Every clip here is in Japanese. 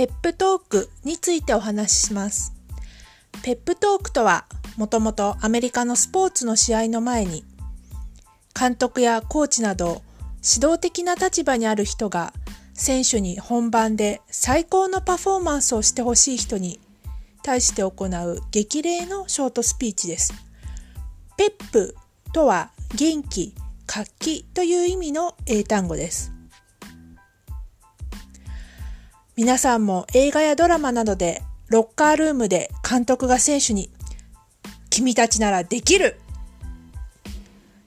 ペップトークについてお話しします。ペップトークとは、もともとアメリカのスポーツの試合の前に、監督やコーチなど指導的な立場にある人が選手に本番で最高のパフォーマンスをしてほしい人に対して行う激励のショートスピーチです。ペップとは元気、活気という意味の英単語です。皆さんも映画やドラマなどでロッカールームで監督が選手に君たちならできる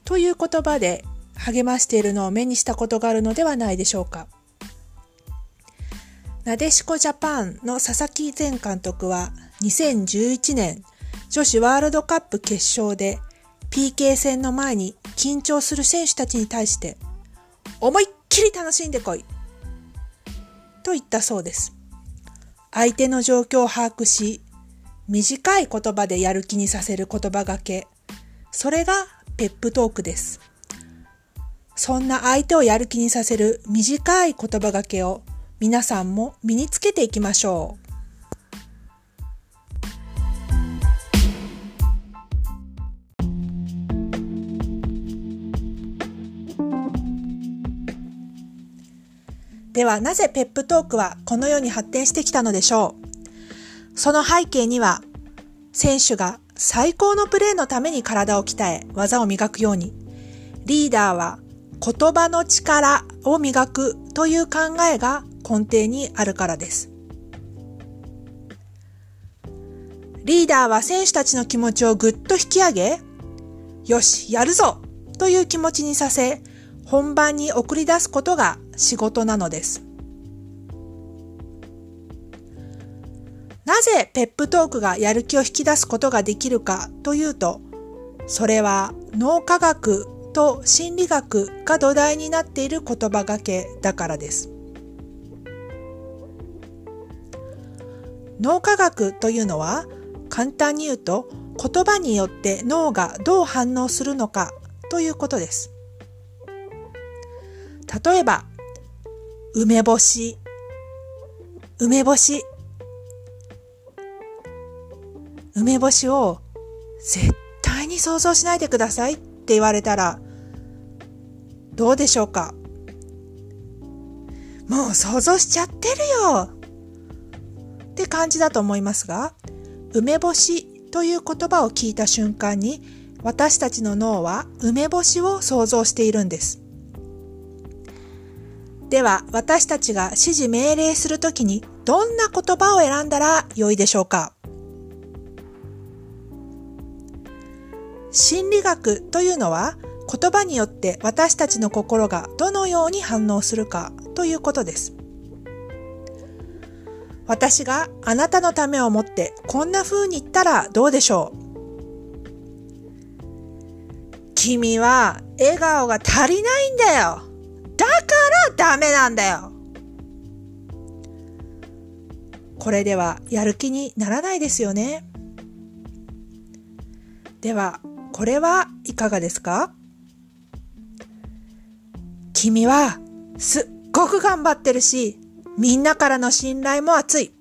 という言葉で励ましているのを目にしたことがあるのではないでしょうか。なでしこジャパンの佐々木前監督は2011年女子ワールドカップ決勝で PK 戦の前に緊張する選手たちに対して思いっきり楽しんでこいと言ったそうです。相手の状況を把握し、短い言葉でやる気にさせる言葉がけ。それがペップトークです。そんな相手をやる気にさせる短い言葉がけを皆さんも身につけていきましょう。ではなぜペップトークはこのように発展してきたのでしょう？その背景には選手が最高のプレーのために体を鍛え技を磨くようにリーダーは言葉の力を磨くという考えが根底にあるからです。リーダーは選手たちの気持ちをぐっと引き上げ、よし、やるぞという気持ちにさせ、本番に送り出すことが仕事なのです。なぜペップトークがやる気を引き出すことができるかというと、それは脳科学と心理学が土台になっている言葉がけだからです。脳科学というのは簡単に言うと言葉によって脳がどう反応するのかということです。例えば、梅干し、梅干し、梅干しを絶対に想像しないでくださいって言われたら、どうでしょうか？もう想像しちゃってるよ！って感じだと思いますが、梅干しという言葉を聞いた瞬間に私たちの脳は梅干しを想像しているんです。では、私たちが指示命令するときにどんな言葉を選んだら良いでしょうか？心理学というのは言葉によって私たちの心がどのように反応するかということです。私があなたのためを思ってこんな風に言ったらどうでしょう？君は笑顔が足りないんだよ。だからダメなんだよこれではやる気にならないですよね。では、これはいかがですか？君はすっごく頑張ってるし、みんなからの信頼も厚い。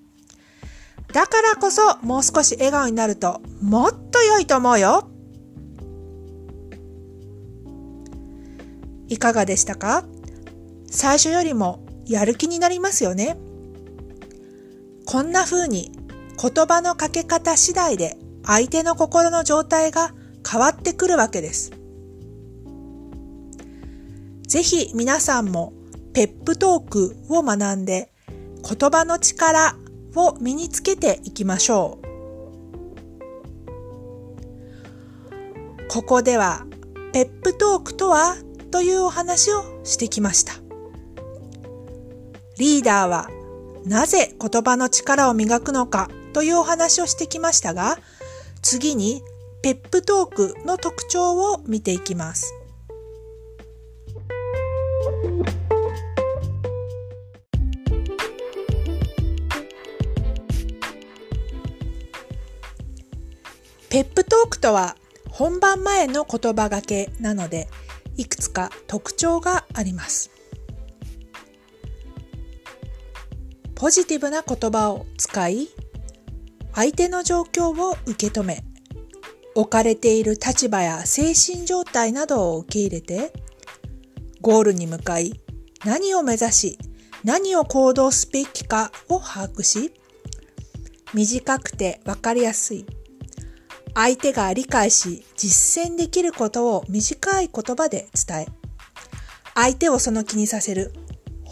だからこそもう少し笑顔になるともっと良いと思うよ。いかがでしたか？最初よりもやる気になりますよね。こんな風に言葉のかけ方次第で相手の心の状態が変わってくるわけです。ぜひ皆さんもペップトークを学んで言葉の力を身につけていきましょう。ここではペップトークとはというお話をしてきました。リーダーはなぜ言葉の力を磨くのかというお話をしてきましたが、次にペップトークの特徴を見ていきます。ペップトークとは本番前の言葉がけなので、いくつか特徴があります。ポジティブな言葉を使い、相手の状況を受け止め、置かれている立場や精神状態などを受け入れて、ゴールに向かい、何を目指し、何を行動すべきかを把握し、短くてわかりやすい、相手が理解し実践できることを短い言葉で伝え、相手をその気にさせる、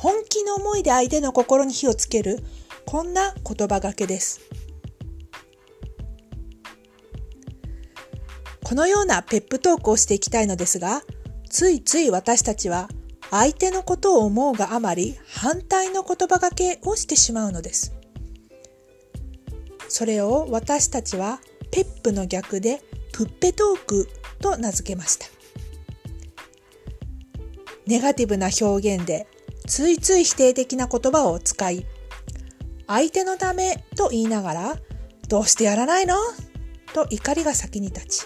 本気の思いで相手の心に火をつける、こんな言葉がけです。このようなペップトークをしていきたいのですが、ついつい私たちは相手のことを思うがあまり反対の言葉がけをしてしまうのです。それを私たちはペップの逆でプッペトークと名付けました。ネガティブな表現でついつい否定的な言葉を使い、相手のためと言いながら、どうしてやらないの？と怒りが先に立ち、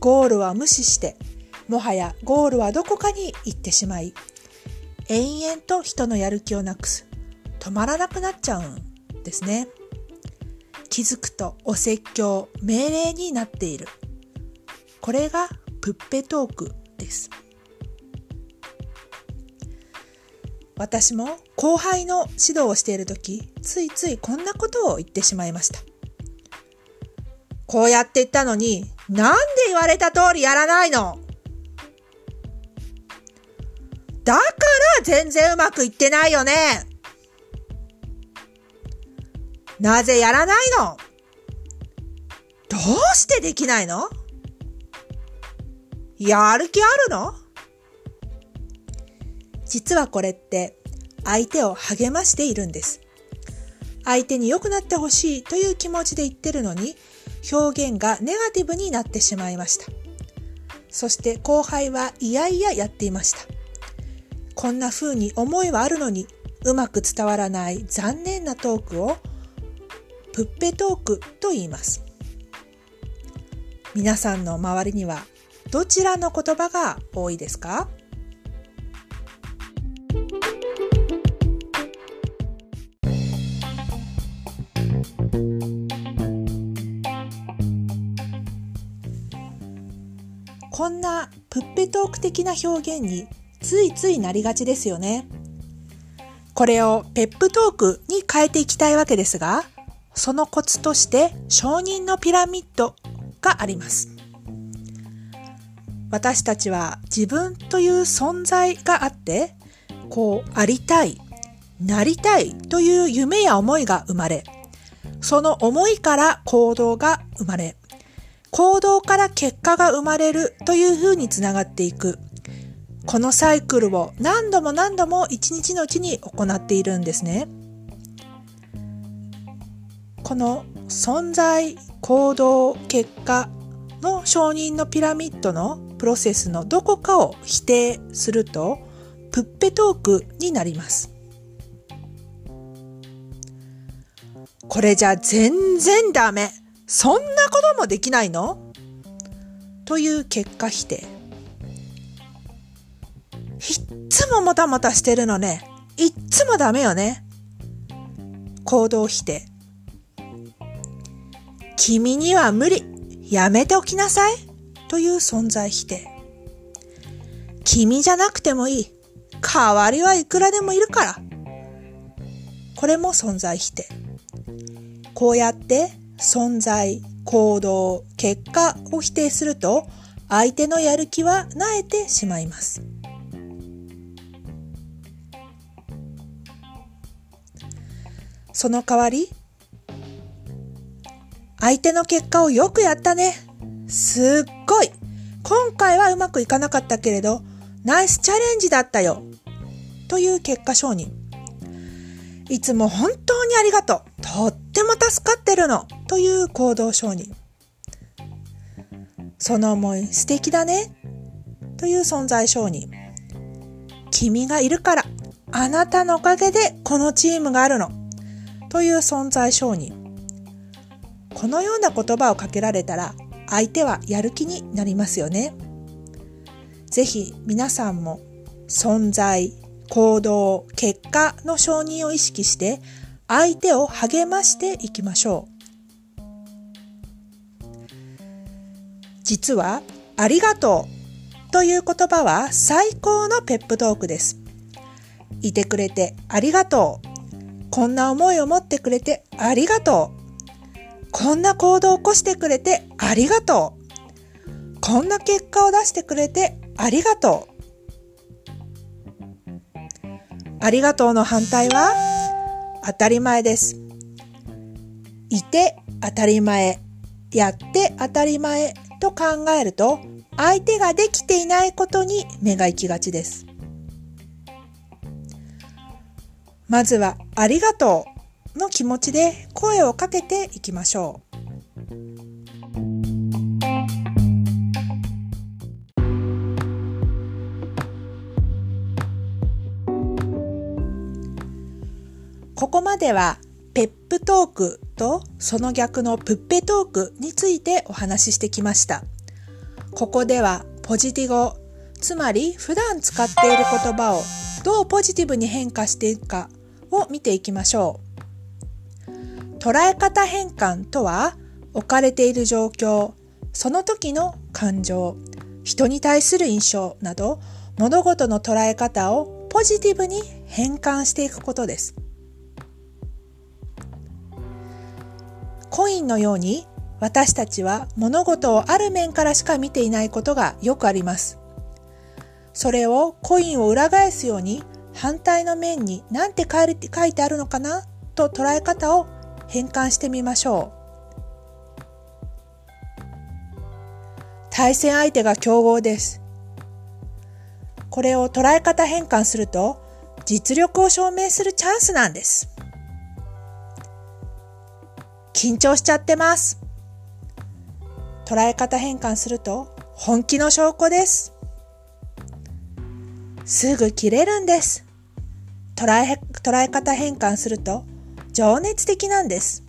ゴールは無視して、もはやゴールはどこかに行ってしまい、延々と人のやる気をなくす、止まらなくなっちゃうんですね。気づくとお説教、命令になっている。これがプッペトークです。私も後輩の指導をしている時、ついついこんなことを言ってしまいました。こうやって言ったのに、なんで言われた通りやらないの？だから全然うまくいってないよね。なぜやらないの？どうしてできないの？やる気あるの？実はこれって相手を励ましているんです。相手に良くなってほしいという気持ちで言ってるのに表現がネガティブになってしまいました。そして後輩はいやいややっていました。こんな風に思いはあるのにうまく伝わらない残念なトークをプッペトークと言います。皆さんの周りにはどちらの言葉が多いですか？こんなプッペトーク的な表現についついなりがちですよね。これをペップトークに変えていきたいわけですが、そのコツとして承認のピラミッドがあります。私たちは自分という存在があって、こうありたい、なりたいという夢や思いが生まれ、その思いから行動が生まれ、行動から結果が生まれるというふうにつながっていく。このサイクルを何度も何度も一日のうちに行っているんですね。この存在、行動、結果の承認のピラミッドのプロセスのどこかを否定すると、プッペトークになります。これじゃ全然ダメ。そんなこともできないの？という結果否定。いっつももたもたしてるのね。いっつもダメよね。行動否定。君には無理。やめておきなさい。という存在否定。君じゃなくてもいい。代わりはいくらでもいるから。これも存在否定。こうやって存在、行動、結果を否定すると相手のやる気は萎えてしまいます。その代わり相手の結果をよくやったね。すっごい。今回はうまくいかなかったけれど、ナイスチャレンジだったよ。という結果承認。いつも本当にありがとう。とっても助かってるの。という行動承認。その思い素敵だね。という存在承認。君がいるから、あなたのおかげでこのチームがあるの。という存在承認。このような言葉をかけられたら相手はやる気になりますよね。ぜひ皆さんも存在、行動、結果の承認を意識して相手を励ましていきましょう。実は、ありがとうという言葉は最高のペップトークです。いてくれてありがとう。こんな思いを持ってくれてありがとう。こんな行動を起こしてくれてありがとう。こんな結果を出してくれてありがとう。ありがとうの反対は当たり前です。いて当たり前、やって当たり前と考えると相手ができていないことに目が行きがちです。まずはありがとうの気持ちで声をかけていきましょう。まではペップトークとその逆のプッペトークについてお話ししてきました。ここではポジティ語、つまり普段使っている言葉をどうポジティブに変化していくかを見ていきましょう。捉え方変換とは置かれている状況、その時の感情、人に対する印象など物事の捉え方をポジティブに変換していくことです。コインのように私たちは物事をある面からしか見ていないことがよくあります。それをコインを裏返すように反対の面に何て書いてあるのかなと捉え方を変換してみましょう。対戦相手が強豪です。これを捉え方変換すると実力を証明するチャンスなんです。緊張しちゃってます。捉え方変換すると本気の証拠です。すぐ切れるんです。捉え、捉え方変換すると情熱的なんです。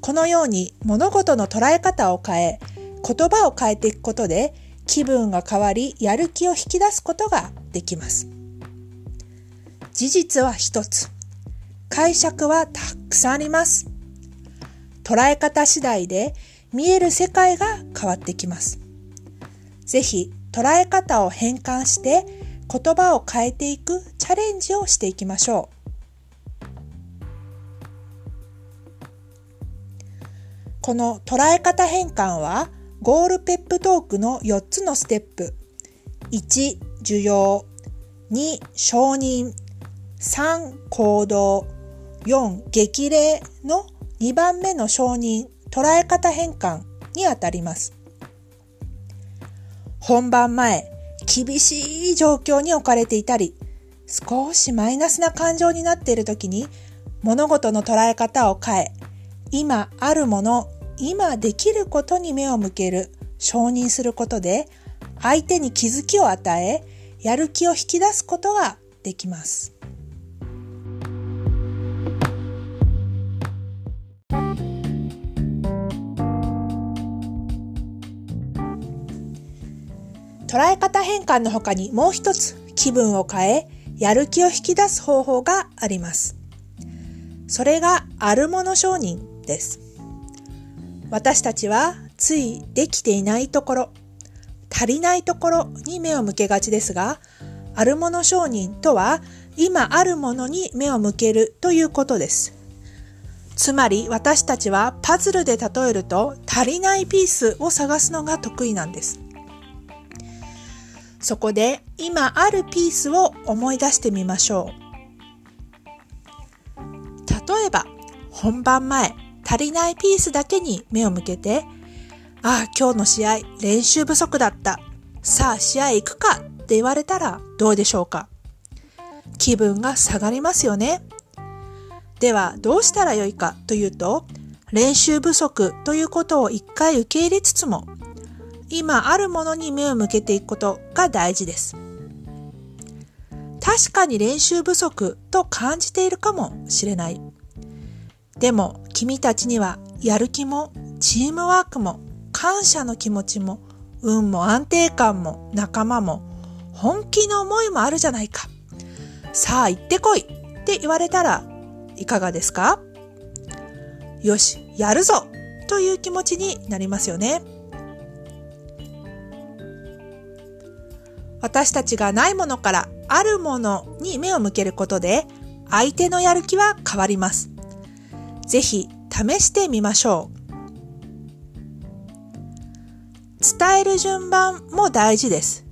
このように物事の捉え方を変え、言葉を変えていくことで気分が変わり、やる気を引き出すことができます。事実は一つ。解釈はたくさんあります。捉え方次第で見える世界が変わってきます。ぜひ捉え方を変換して言葉を変えていくチャレンジをしていきましょう。この捉え方変換はゴールペップトークの4つのステップ。1、受容。2、承認。3、行動。4激励の2番目の承認、捉え方変換にあたります。本番前、厳しい状況に置かれていたり、少しマイナスな感情になっている時に、物事の捉え方を変え、今あるもの、今できることに目を向ける、承認することで、相手に気づきを与え、やる気を引き出すことができます。捉え方変換の他にもう一つ気分を変え、やる気を引き出す方法があります。それがあるもの承認です。私たちはついできていないところ、足りないところに目を向けがちですが、あるもの承認とは今あるものに目を向けるということです。つまり私たちはパズルで例えると足りないピースを探すのが得意なんです。そこで今あるピースを思い出してみましょう。例えば本番前足りないピースだけに目を向けてああ今日の試合練習不足だったさあ試合行くかって言われたらどうでしょうか？気分が下がりますよね。ではどうしたらよいかというと練習不足ということを一回受け入れつつも今あるものに目を向けていくことが大事です。確かに練習不足と感じているかもしれない。でも君たちにはやる気もチームワークも感謝の気持ちも運も安定感も仲間も本気の思いもあるじゃないか。さあ行ってこいって言われたらいかがですか？よし、やるぞという気持ちになりますよね。私たちがないものからあるものに目を向けることで相手のやる気は変わります。ぜひ試してみましょう。伝える順番も大事です。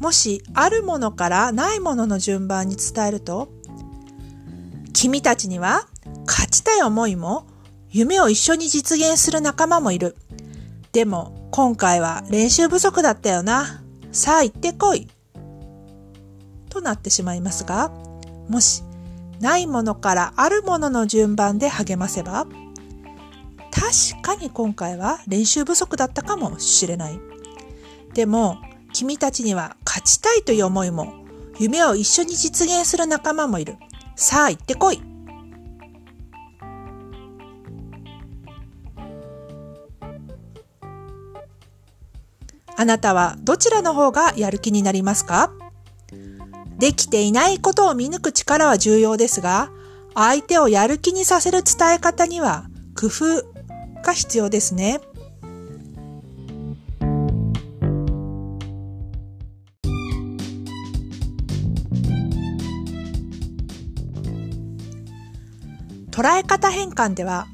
もしあるものからないものの順番に伝えると、君たちには勝ちたい思いも夢を一緒に実現する仲間もいる。でも今回は練習不足だったよな。さあ行ってこい。となってしまいますが、もしないものからあるものの順番で励ませば、確かに今回は練習不足だったかもしれない。でも、君たちには勝ちたいという思いも、夢を一緒に実現する仲間もいる。さあ行ってこい。あなたはどちらの方がやる気になりますか？できていないことを見抜く力は重要ですが、相手をやる気にさせる伝え方には工夫が必要ですね。捉え方変換では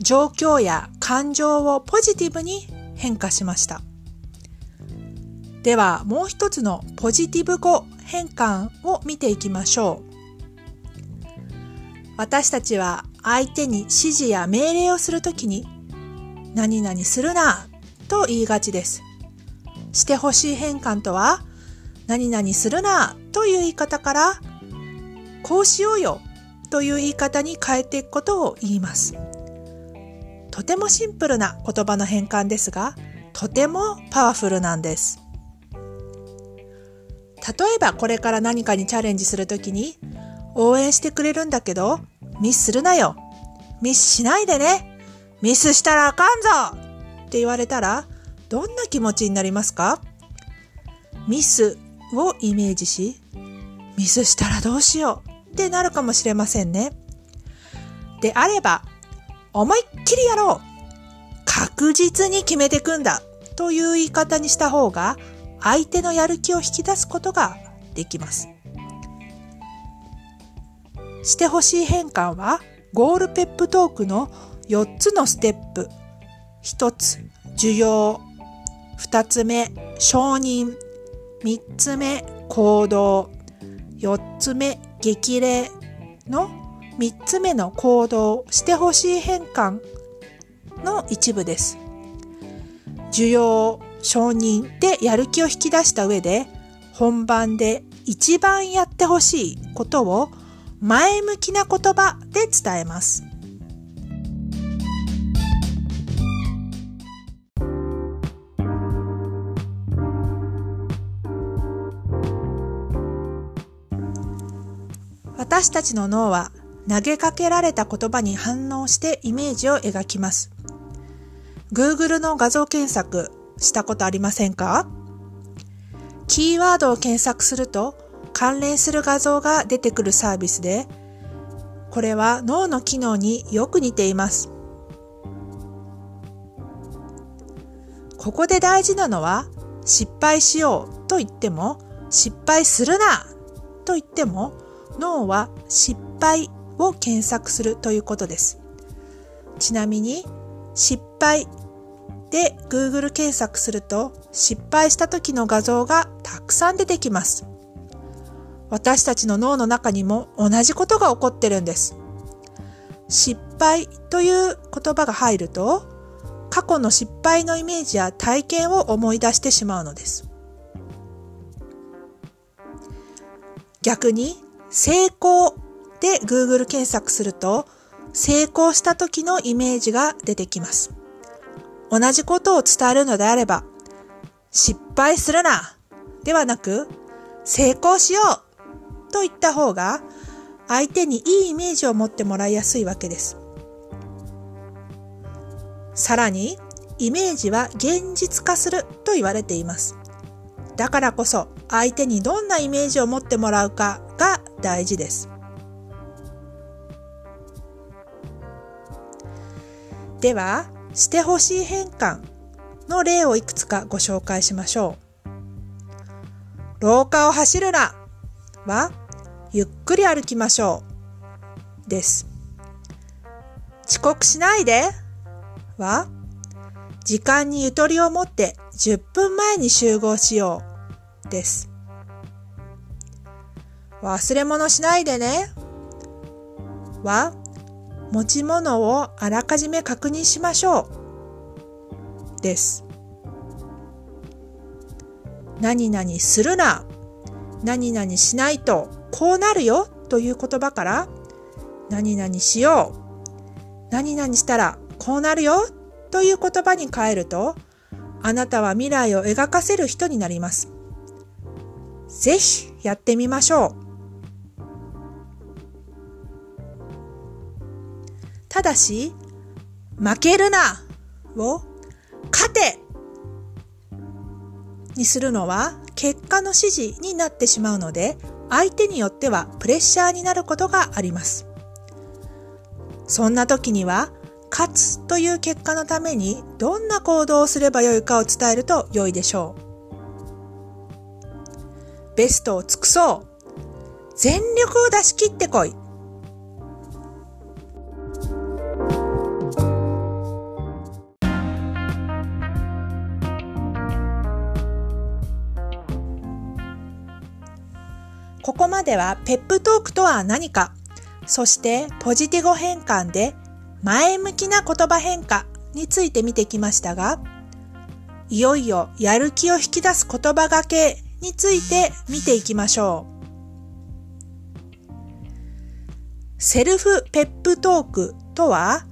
状況や感情をポジティブに変化しました。ではもう一つのポジティブ語変換を見ていきましょう。私たちは相手に指示や命令をするときに何々するなと言いがちです。してほしい変換とは何々するなという言い方からこうしようよという言い方に変えていくことを言います。とてもシンプルな言葉の変換ですが、とてもパワフルなんです。例えばこれから何かにチャレンジするときに、応援してくれるんだけど、ミスするなよ。ミスしないでね。ミスしたらあかんぞって言われたら、どんな気持ちになりますか？ミスをイメージし、ミスしたらどうしようってなるかもしれませんね。であれば、思いっきりやろう確実に決めてくんだという言い方にした方が相手のやる気を引き出すことができます。してほしい変換はゴールペップトークの4つのステップ。1つ、需要。2つ目、承認。3つ目、行動。4つ目、激励の3つ目の行動してほしい変換の一部です。需要、承認でやる気を引き出した上で、本番で一番やってほしいことを前向きな言葉で伝えます。私たちの脳は投げかけられた言葉に反応してイメージを描きます。Google の画像検索したことありませんか？キーワードを検索すると関連する画像が出てくるサービスで、これは脳の機能によく似ています。ここで大事なのは、失敗しようと言っても、失敗するなと言っても、脳は失敗を検索するということです。ちなみに、失敗で Google 検索すると失敗した時の画像がたくさん出てきます。私たちの脳の中にも同じことが起こってるんです。失敗という言葉が入ると過去の失敗のイメージや体験を思い出してしまうのです。逆に成功で Google 検索すると成功した時のイメージが出てきます。同じことを伝えるのであれば、失敗するなではなく、成功しようと言った方が、相手にいいイメージを持ってもらいやすいわけです。さらに、イメージは現実化すると言われています。だからこそ相手にどんなイメージを持ってもらうかが大事です。では、してほしい変換の例をいくつかご紹介しましょう。廊下を走るなは、ゆっくり歩きましょう。です。遅刻しないでは、時間にゆとりを持って10分前に集合しよう。です。忘れ物しないでね。は、持ち物をあらかじめ確認しましょう。です。何々するな。何々しないとこうなるよという言葉から何々しよう。何々したらこうなるよという言葉に変えるとあなたは未来を描かせる人になります。ぜひやってみましょう。ただし、負けるなを勝てにするのは結果の指示になってしまうので、相手によってはプレッシャーになることがあります。そんな時には、勝つという結果のためにどんな行動をすればよいかを伝えると良いでしょう。ベストを尽くそう全力を出し切ってこいここまではペップトークとは何か、そしてポジティブ変換で前向きな言葉変化について見てきましたが、いよいよやる気を引き出す言葉がけについて見ていきましょう。セルフペップトークとは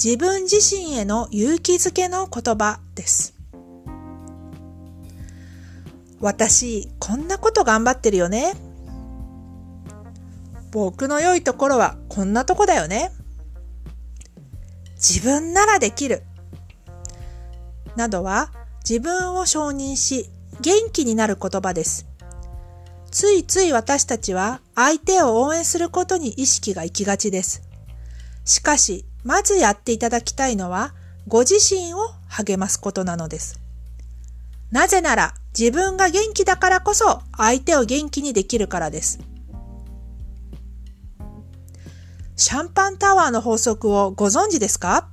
自分自身への勇気づけの言葉です。私、こんなこと頑張ってるよね。僕の良いところはこんなとこだよね。自分ならできる。などは自分を承認し元気になる言葉です。ついつい私たちは相手を応援することに意識が行きがちです。しかし、まずやっていただきたいのはご自身を励ますことなのです。なぜなら自分が元気だからこそ相手を元気にできるからです。シャンパンタワーの法則をご存知ですか？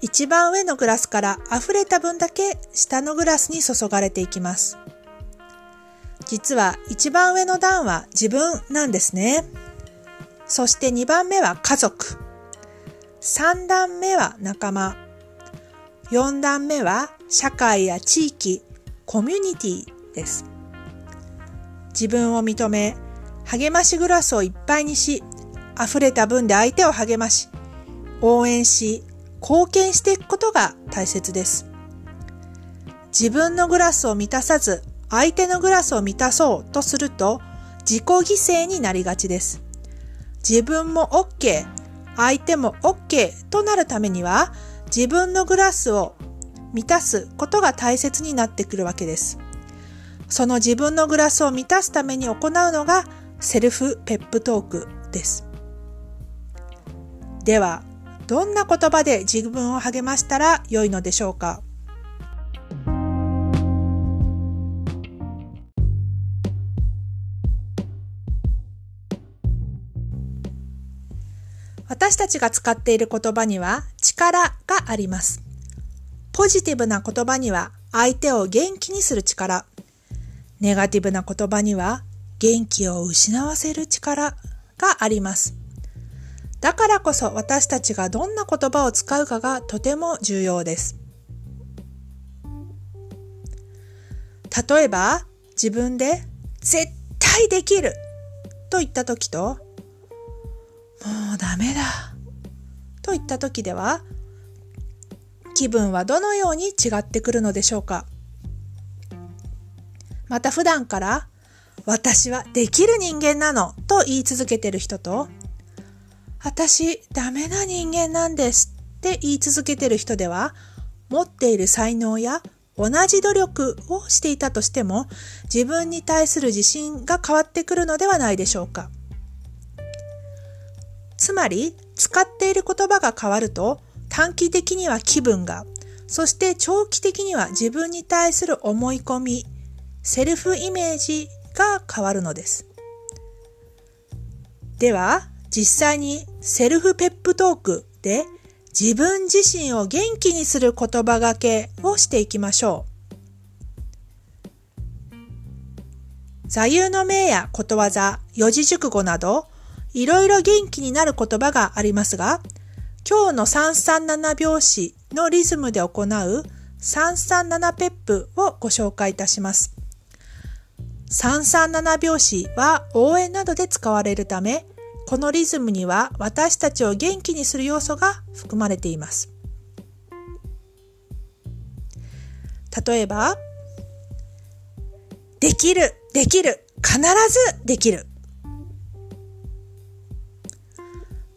一番上のグラスから溢れた分だけ下のグラスに注がれていきます。実は一番上の段は自分なんですね。そして2番目は家族。3段目は仲間。4段目は社会や地域、コミュニティです。自分を認め、励ましグラスをいっぱいにし、溢れた分で相手を励まし、応援し、貢献していくことが大切です。自分のグラスを満たさず、相手のグラスを満たそうとすると、自己犠牲になりがちです。自分も OK、相手も OK となるためには、自分のグラスを満たすことが大切になってくるわけです。その自分のグラスを満たすために行うのがセルフペップトークです。では、どんな言葉で自分を励ましたら良いのでしょうか？私たちが使っている言葉には力があります。ポジティブな言葉には相手を元気にする力。ネガティブな言葉には元気を失わせる力があります。だからこそ私たちがどんな言葉を使うかがとても重要です。例えば自分で絶対できると言った時ともうダメだと言った時では気分はどのように違ってくるのでしょうかまた普段から私はできる人間なのと言い続けてる人と、私ダメな人間なんですって言い続けてる人では、持っている才能や同じ努力をしていたとしても、自分に対する自信が変わってくるのではないでしょうか。つまり、使っている言葉が変わると、短期的には気分が、そして長期的には自分に対する思い込み、セルフイメージが変わるのです。では、実際にセルフペップトークで自分自身を元気にする言葉がけをしていきましょう。座右の銘やことわざ、四字熟語など、いろいろ元気になる言葉がありますが、今日の337拍子のリズムで行う337ペップをご紹介いたします。337拍子は応援などで使われるため、このリズムには私たちを元気にする要素が含まれています。例えば、できる、できる、必ずできる。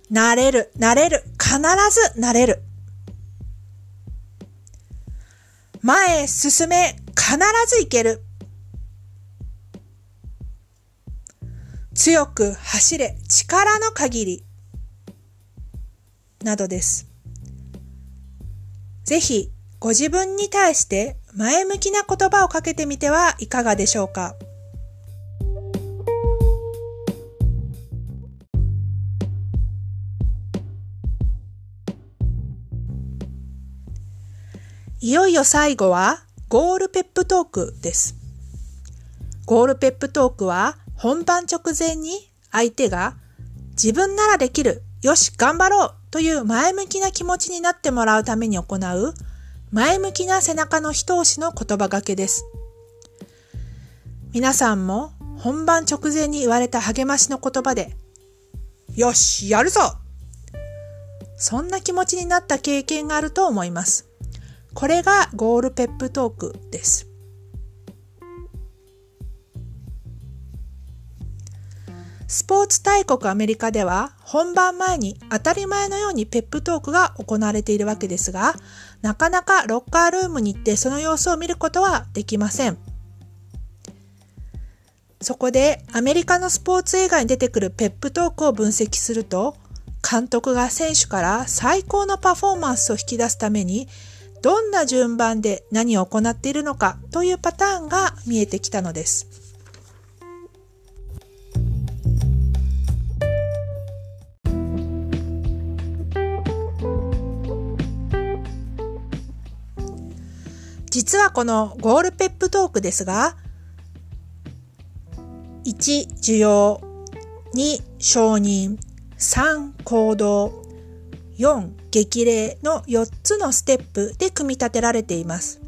なれる、なれる、必ずなれる。前へ進め、必ず行ける。強く走れ力の限りなどです。ぜひご自分に対して前向きな言葉をかけてみてはいかがでしょうか。いよいよ最後はゴールペップトークです。ゴールペップトークは本番直前に相手が自分ならできる、よし、頑張ろうという前向きな気持ちになってもらうために行う前向きな背中の一押しの言葉がけです。皆さんも本番直前に言われた励ましの言葉で、よし、やるぞそんな気持ちになった経験があると思います。これがゴールペップトークです。スポーツ大国アメリカでは本番前に当たり前のようにペップトークが行われているわけですが、なかなかロッカールームに行ってその様子を見ることはできません。そこでアメリカのスポーツ映画に出てくるペップトークを分析すると、監督が選手から最高のパフォーマンスを引き出すために、どんな順番で何を行っているのかというパターンが見えてきたのです。実はこのゴールペップトークですが、1、需要、2、承認、3、行動、4、激励の4つのステップで組み立てられています。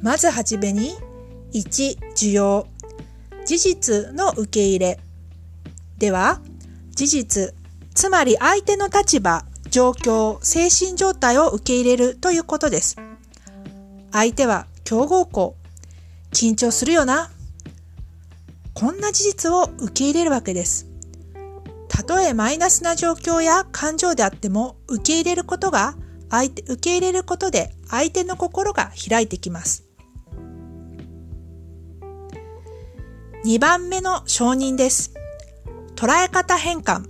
まずはじめに、1、需要、事実の受け入れ。では、事実、つまり相手の立場、状況、精神状態を受け入れるということです。相手は強豪校。緊張するよな。こんな事実を受け入れるわけです。たとえマイナスな状況や感情であっても受け入れることが相手、受け入れることで相手の心が開いてきます。2番目の承認です。捉え方変換。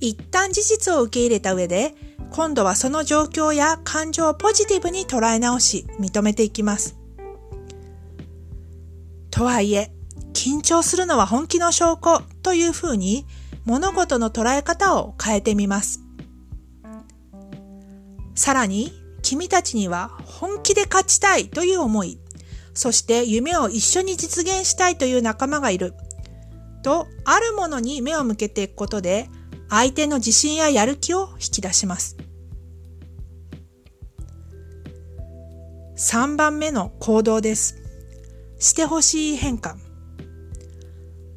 一旦事実を受け入れた上で今度はその状況や感情をポジティブに捉え直し、認めていきます。とはいえ、緊張するのは本気の証拠というふうに物事の捉え方を変えてみます。さらに、君たちには本気で勝ちたいという思い、そして夢を一緒に実現したいという仲間がいる。と、あるものに目を向けていくことで、相手の自信ややる気を引き出します。3番目の行動です。してほしい変換。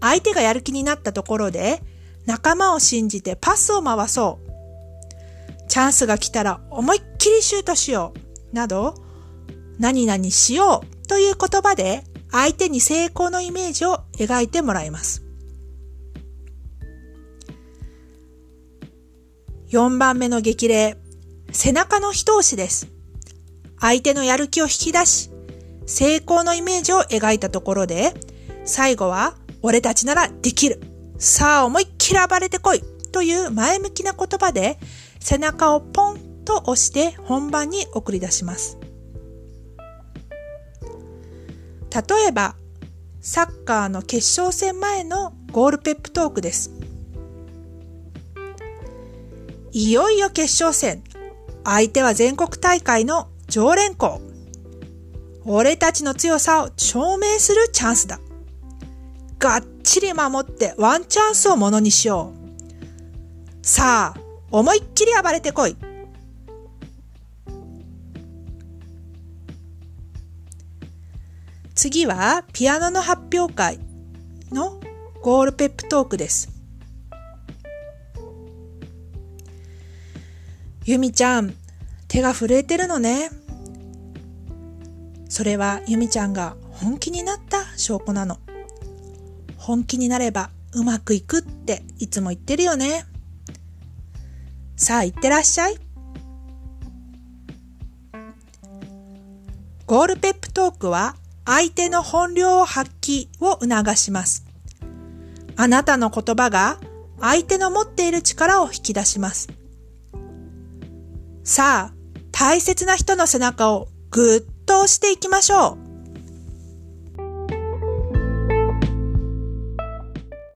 相手がやる気になったところで仲間を信じてパスを回そう。チャンスが来たら思いっきりシュートしよう。など、何々しようという言葉で相手に成功のイメージを描いてもらいます。4番目の激励、背中の一押しです。相手のやる気を引き出し、成功のイメージを描いたところで、最後は、俺たちならできる。さあ思いっきり暴れてこい。という前向きな言葉で、背中をポンと押して本番に送り出します。例えば、サッカーの決勝戦前のゴールペップトークです。いよいよ決勝戦。相手は全国大会の常連校。俺たちの強さを証明するチャンスだ。がっちり守ってワンチャンスをものにしよう。さあ、思いっきり暴れてこい。次はピアノの発表会のゴールペップトークです。ゆみちゃん、手が震えてるのね。それはゆみちゃんが本気になった証拠なの。本気になればうまくいくっていつも言ってるよね。さあ、いってらっしゃい。ゴールペップトークは相手の本領を発揮を促します。あなたの言葉が相手の持っている力を引き出します。さあ、大切な人の背中をぐっと押していきましょう。